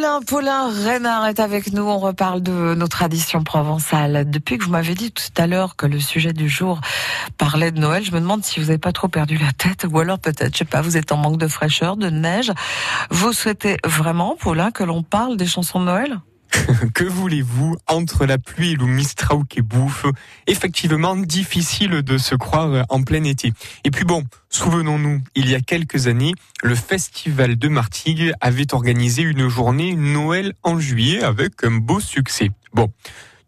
Paulin, Paulin Reynard est avec nous. On reparle de nos traditions provençales. Depuis que vous m'avez dit tout à l'heure que le sujet du jour parlait de Noël, je me demande si vous n'avez pas trop perdu la tête ou alors peut-être, je sais pas, vous êtes en manque de fraîcheur, de neige. Vous souhaitez vraiment, Paulin, que l'on parle des chansons de Noël? que voulez-vous entre la pluie et le Mistrau qui bouffe? Effectivement, difficile de se croire en plein été. Et puis bon, souvenons-nous, il y a quelques années, le Festival de Martigues avait organisé une journée Noël en juillet avec un beau succès. Bon,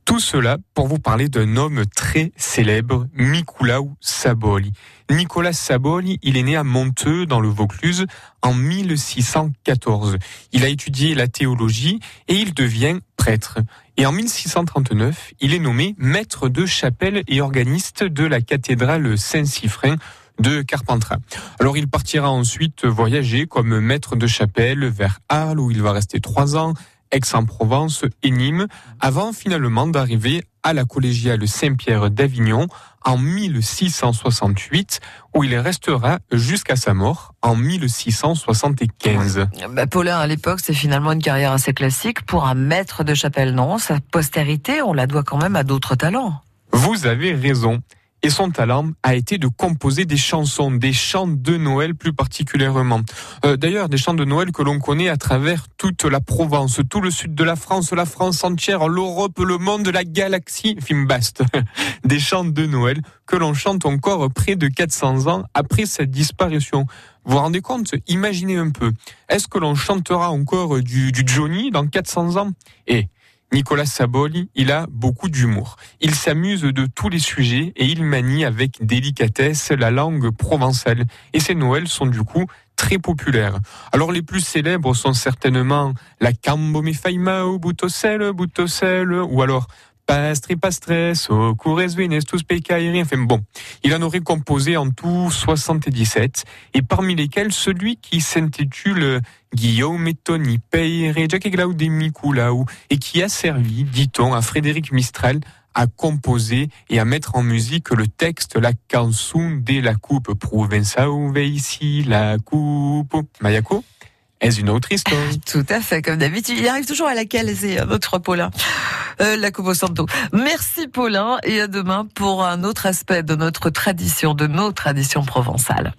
tout cela pour vous parler d'un homme très célèbre, Nicolaou Saboli. Nicolas Saboli, il est né à Monteux, dans le Vaucluse, en 1614. Il a étudié la théologie et il devient prêtre. Et en 1639, il est nommé maître de chapelle et organiste de la cathédrale Saint-Cyphrin de Carpentras. Alors il partira ensuite voyager comme maître de chapelle vers Arles où il va rester trois ans, Aix-en-Provence et Nîmes, avant finalement d'arriver à la collégiale Saint-Pierre d'Avignon en 1668, où il restera jusqu'à sa mort en 1675. Bah, Paulin, à l'époque, c'est finalement une carrière assez classique pour un maître de chapelle, non? Sa postérité, on la doit quand même à d'autres talents. Vous avez raison et son talent a été de composer des chansons, des chants de Noël plus particulièrement. Euh, D'ailleurs, des chants de Noël que l'on connaît à travers toute la Provence, tout le sud de la France, la France entière, l'Europe, le monde, la galaxie, film baste. des chants de Noël que l'on chante encore près de 400 ans après sa disparition. Vous vous rendez compte? Imaginez un peu. Est-ce que l'on chantera encore du, Johnny dans 400 ans? Et Nicolas Saboli, il a beaucoup d'humour. Il s'amuse de tous les sujets et il manie avec délicatesse la langue provençale. Et ses Noëls sont du coup très populaires. Alors les plus célèbres sont certainement la Cambo mi faima ou Boutosel, Boutosel, ou alors Pastri Pastres, Ocures Vines, tous Pecairi, enfin bon. Il en aurait composé en tout 77, et parmi lesquels celui qui s'intitule Guillaume Tony Peire, Jacques Glaudi Miculaou, et qui a servi, dit-on, à Frédéric Mistral à composer et à mettre en musique le texte La canson de la coupe Provençao ici la coupe. Mayako est une autre histoire. Tout à fait, comme d'habitude. Il arrive toujours à laquelle c'est notre Paulin. Euh, la Santo. Merci Paulin et à demain pour un autre aspect de notre tradition, de nos traditions provençales.